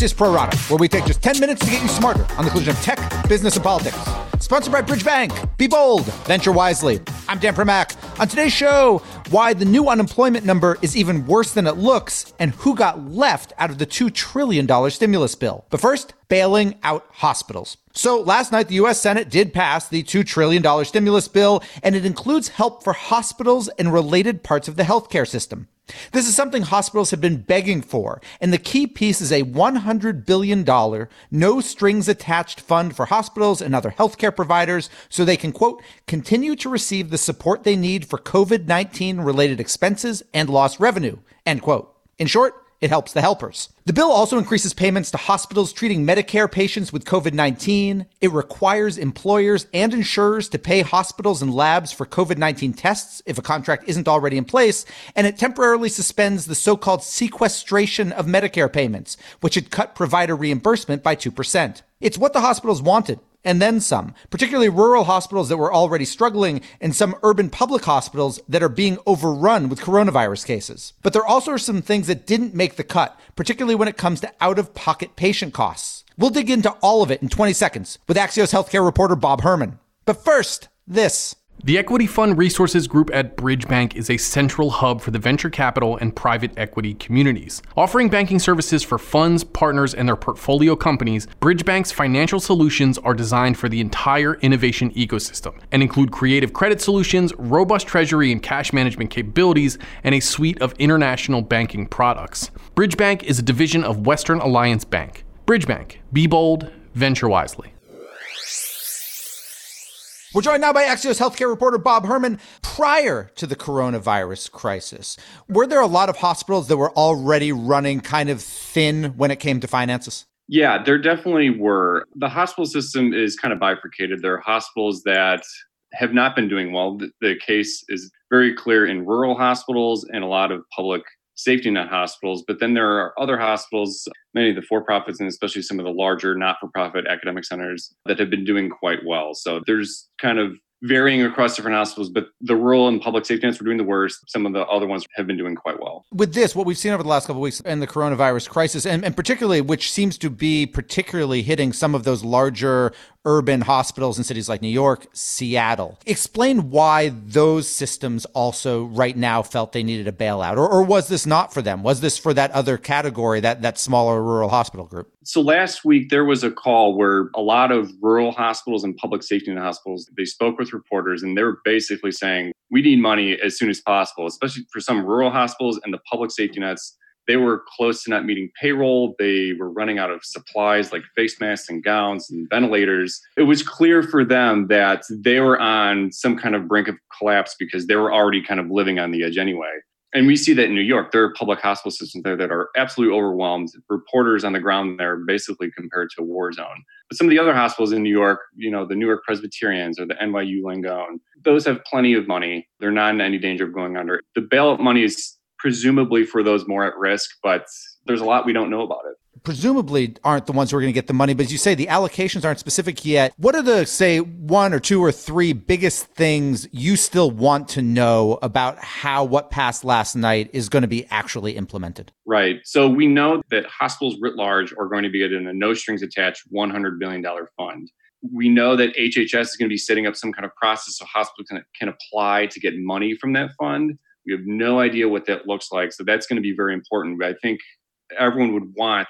Axios Pro Rata, where we take just 10 minutes to get you smarter on the collision of tech, business, and politics. Sponsored by Bridge Bank. Be bold, venture wisely. I'm Dan Primack. On today's show, why the new unemployment number is even worse than it looks, and who got left out of the $2 trillion stimulus bill. But first, bailing out hospitals. So last night, the U.S. Senate did pass the $2 trillion stimulus bill, and it includes help for hospitals and related parts of the healthcare system. This is something hospitals have been begging for, and the key piece is a $100 billion, no strings attached fund for hospitals and other healthcare providers so they can, quote, continue to receive the support they need for COVID 19 related expenses and lost revenue, end quote. In short, it helps the helpers. The bill also increases payments to hospitals treating Medicare patients with COVID 19. It requires employers and insurers to pay hospitals and labs for COVID 19 tests if a contract isn't already in place. And it temporarily suspends the so called sequestration of Medicare payments, which had cut provider reimbursement by 2%. It's what the hospitals wanted and then some, particularly rural hospitals that were already struggling and some urban public hospitals that are being overrun with coronavirus cases. But there also are some things that didn't make the cut, particularly when it comes to out of pocket patient costs. We'll dig into all of it in 20 seconds with Axios healthcare reporter Bob Herman. But first, this. The Equity Fund Resources Group at Bridge Bank is a central hub for the venture capital and private equity communities. Offering banking services for funds, partners, and their portfolio companies, Bridge Bank's financial solutions are designed for the entire innovation ecosystem and include creative credit solutions, robust treasury and cash management capabilities, and a suite of international banking products. Bridge Bank is a division of Western Alliance Bank. Bridge Bank, be bold, venture wisely. We're joined now by Axios healthcare reporter Bob Herman. Prior to the coronavirus crisis, were there a lot of hospitals that were already running kind of thin when it came to finances? Yeah, there definitely were. The hospital system is kind of bifurcated. There are hospitals that have not been doing well. The, case is very clear in rural hospitals and a lot of public safety net hospitals. But then there are other hospitals, many of the for profits, and especially some of the larger not for profit academic centers that have been doing quite well. So there's kind of varying across different hospitals, but the rural and public safety nets were doing the worst. Some of the other ones have been doing quite well. With this, what we've seen over the last couple weeks and the coronavirus crisis, and, and particularly, which seems to be particularly hitting some of those larger urban hospitals in cities like New York, Seattle. Explain why those systems also right now felt they needed a bailout, or, or was this not for them? Was this for that other category, that that smaller rural hospital group? So last week there was a call where a lot of rural hospitals and public safety hospitals they spoke with reporters and they were basically saying we need money as soon as possible, especially for some rural hospitals and the public safety nets they were close to not meeting payroll. They were running out of supplies like face masks and gowns and ventilators. It was clear for them that they were on some kind of brink of collapse because they were already kind of living on the edge anyway. And we see that in New York. There are public hospital systems there that are absolutely overwhelmed. Reporters on the ground there basically compared to a war zone. But some of the other hospitals in New York, you know, the NewYork-Presbyterians or the NYU Langone, those have plenty of money. They're not in any danger of going under. The bailout money is presumably for those more at risk, but there's a lot we don't know about it. Presumably aren't the ones who are going to get the money, but as you say, the allocations aren't specific yet. What are the, say, one or two or three biggest things you still want to know about how what passed last night is going to be actually implemented? Right. So we know that hospitals writ large are going to be getting a no strings attached $100 billion fund we know that HHS is going to be setting up some kind of process so hospitals can, can apply to get money from that fund. We have no idea what that looks like. So that's going to be very important. But I think everyone would want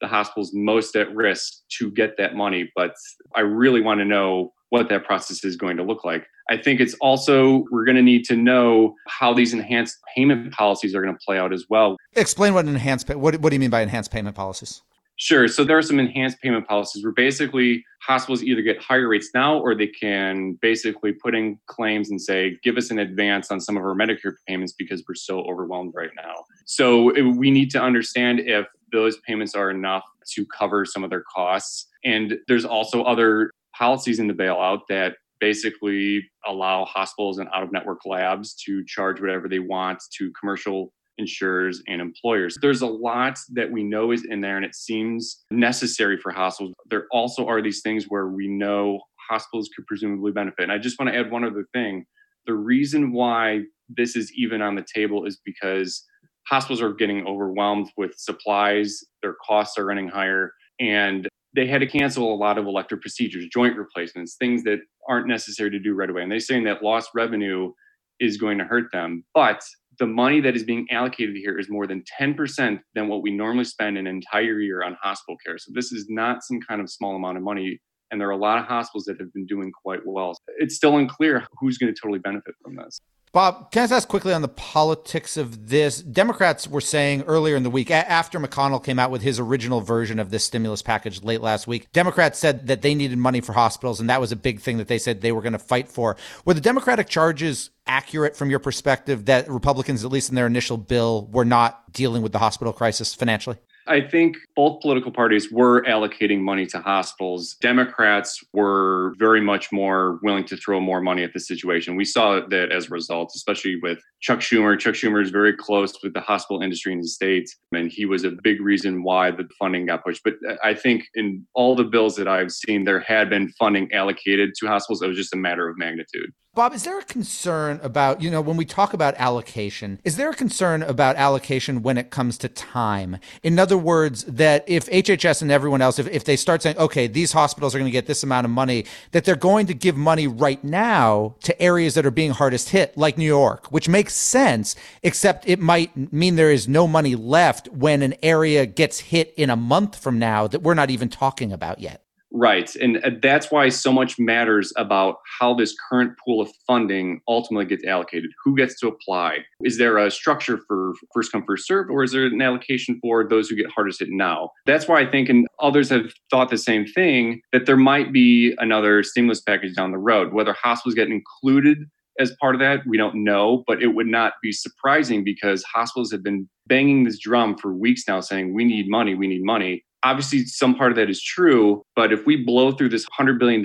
the hospitals most at risk to get that money. But I really want to know what that process is going to look like. I think it's also, we're going to need to know how these enhanced payment policies are going to play out as well. Explain what an enhanced, what, what do you mean by enhanced payment policies? Sure. So there are some enhanced payment policies where basically hospitals either get higher rates now or they can basically put in claims and say, give us an advance on some of our Medicare payments because we're so overwhelmed right now. So we need to understand if those payments are enough to cover some of their costs. And there's also other policies in the bailout that basically allow hospitals and out of network labs to charge whatever they want to commercial insurers, and employers. There's a lot that we know is in there and it seems necessary for hospitals. There also are these things where we know hospitals could presumably benefit. And I just want to add one other thing. The reason why this is even on the table is because hospitals are getting overwhelmed with supplies, their costs are running higher, and they had to cancel a lot of elective procedures, joint replacements, things that aren't necessary to do right away. And they're saying that lost revenue is going to hurt them. But the money that is being allocated here is more than 10% than what we normally spend an entire year on hospital care. So this is not some kind of small amount of money. And there are a lot of hospitals that have been doing quite well. It's still unclear who's going to totally benefit from this. Bob, can I ask quickly on the politics of this? Democrats were saying earlier in the week, after McConnell came out with his original version of this stimulus package late last week, Democrats said that they needed money for hospitals, and that was a big thing that they said they were going to fight for. Were the Democratic charges accurate from your perspective that Republicans, at least in their initial bill, were not dealing with the hospital crisis financially? I think both political parties were allocating money to hospitals. Democrats were very much more willing to throw more money at the situation. We saw that as a result, especially with Chuck Schumer. Chuck Schumer is very close with the hospital industry in the states, and he was a big reason why the funding got pushed. But uh, I think in all the bills that I've seen, there had been funding allocated to hospitals. It was just a matter of magnitude. Bob, is there a concern about, you know, when we talk about allocation, is there a concern about allocation when it comes to time? In other words, that if HHS and everyone else, if, if they start saying, okay, these hospitals are going to get this amount of money, that they're going to give money right now to areas that are being hardest hit, like New York, which makes sense, except it might mean there is no money left when an area gets hit in a month from now that we're not even talking about yet. Right. And uh, that's why so much matters about how this current pool of funding ultimately gets allocated. Who gets to apply? Is there a structure for first come, first served, or is there an allocation for those who get hardest hit now? That's why I think, and others have thought the same thing, that there might be another stimulus package down the road. Whether hospitals get included as part of that, we don't know, but it would not be surprising because hospitals have been banging this drum for weeks now saying, we need money, we need money obviously some part of that is true but if we blow through this $100 billion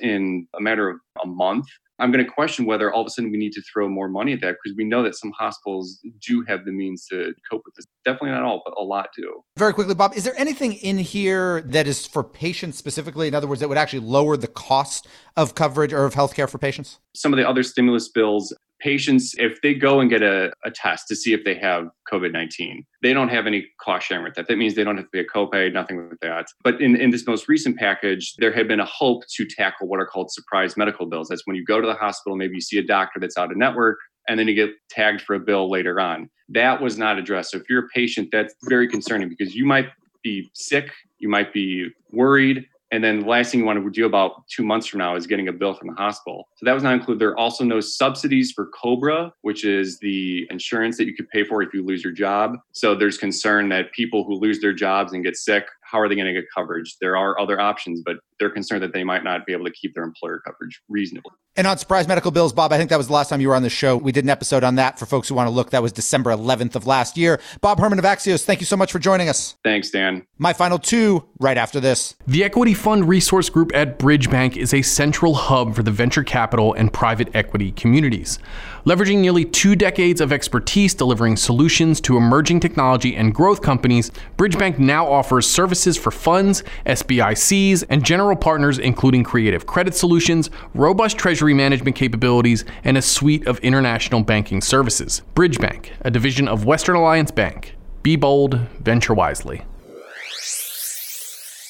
in a matter of a month i'm going to question whether all of a sudden we need to throw more money at that because we know that some hospitals do have the means to cope with this. Definitely not all but a lot do. Very quickly bob is there anything in here that is for patients specifically? In other words that would actually lower the cost of coverage or of healthcare for patients? Some of the other stimulus bills patients, if they go and get a, a test to see if they have COVID 19, they don't have any cost sharing with that. That means they don't have to pay a copay, nothing with that. But in, in this most recent package, there had been a hope to tackle what are called surprise medical bills. That's when you go to the hospital, maybe you see a doctor that's out of network, and then you get tagged for a bill later on. That was not addressed. So if you're a patient, that's very concerning because you might be sick, you might be worried, and then the last thing you want to do about two months from now is getting a bill from the hospital. So that was not included. There are also no subsidies for COBRA, which is the insurance that you could pay for if you lose your job. So there's concern that people who lose their jobs and get sick how are they going to get coverage? There are other options, but they're concerned that they might not be able to keep their employer coverage reasonably. And on surprise medical bills, Bob, I think that was the last time you were on the show. We did an episode on that for folks who want to look. That was December 11th of last year. Bob Herman of Axios, thank you so much for joining us. Thanks, Dan. My final two right after this. The Equity Fund Resource Group at Bridge Bank is a central hub for the venture capital and private equity communities. Leveraging nearly two decades of expertise delivering solutions to emerging technology and growth companies, Bridge Bank now offers services for funds, SBICs, and general partners, including creative credit solutions, robust treasury management capabilities, and a suite of international banking services. Bridge Bank, a division of Western Alliance Bank. Be bold, venture wisely.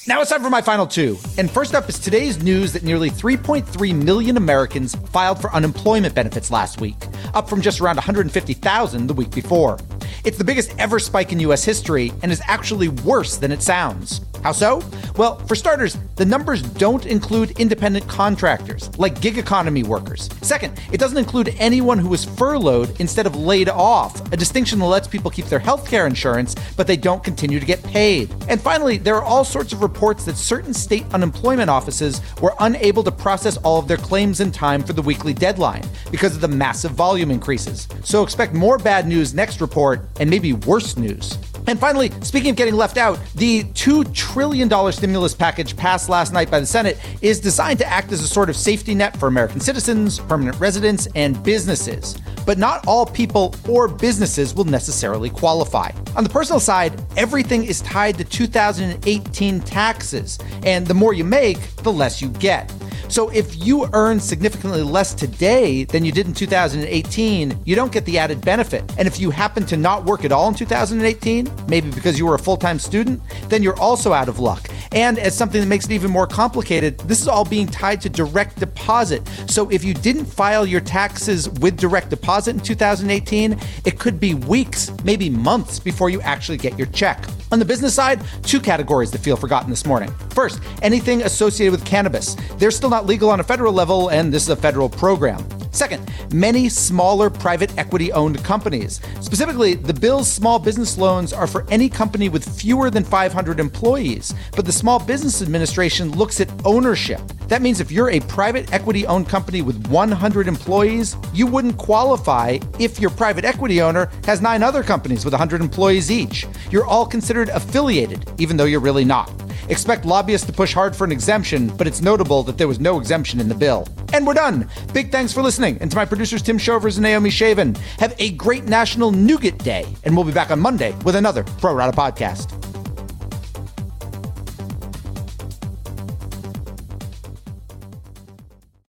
Now it's time for my final two. And first up is today's news that nearly 3.3 million Americans filed for unemployment benefits last week, up from just around 150,000 the week before. It's the biggest ever spike in US history and is actually worse than it sounds. How so? Well, for starters, the numbers don't include independent contractors, like gig economy workers. Second, it doesn't include anyone who was furloughed instead of laid off, a distinction that lets people keep their healthcare insurance, but they don't continue to get paid. And finally, there are all sorts of reports that certain state unemployment offices were unable to process all of their claims in time for the weekly deadline because of the massive volume increases. So expect more bad news next report and maybe worse news. And finally, speaking of getting left out, the $2 trillion stimulus package passed last night by the Senate is designed to act as a sort of safety net for American citizens, permanent residents, and businesses. But not all people or businesses will necessarily qualify. On the personal side, everything is tied to 2018 taxes, and the more you make, the less you get. So if you earn significantly less today than you did in 2018, you don't get the added benefit. And if you happen to not work at all in 2018, maybe because you were a full time student, then you're also out of luck. And as something that makes it even more complicated, this is all being tied to direct deposit. So if you didn't file your taxes with direct deposit in 2018, it could be weeks, maybe months before you actually get your check. On the business side, two categories that feel forgotten this morning. First, anything associated with cannabis. They're still not legal on a federal level, and this is a federal program. Second, many smaller private equity owned companies. Specifically, the bill's small business loans are for any company with fewer than 500 employees, but the Small Business Administration looks at ownership. That means if you're a private equity owned company with 100 employees, you wouldn't qualify if your private equity owner has nine other companies with 100 employees each. You're all considered affiliated, even though you're really not. Expect lobbyists to push hard for an exemption, but it's notable that there was no exemption in the bill. And we're done. Big thanks for listening. And to my producers, Tim Shovers and Naomi Shavin. Have a great National Nougat Day. And we'll be back on Monday with another Pro Rata podcast.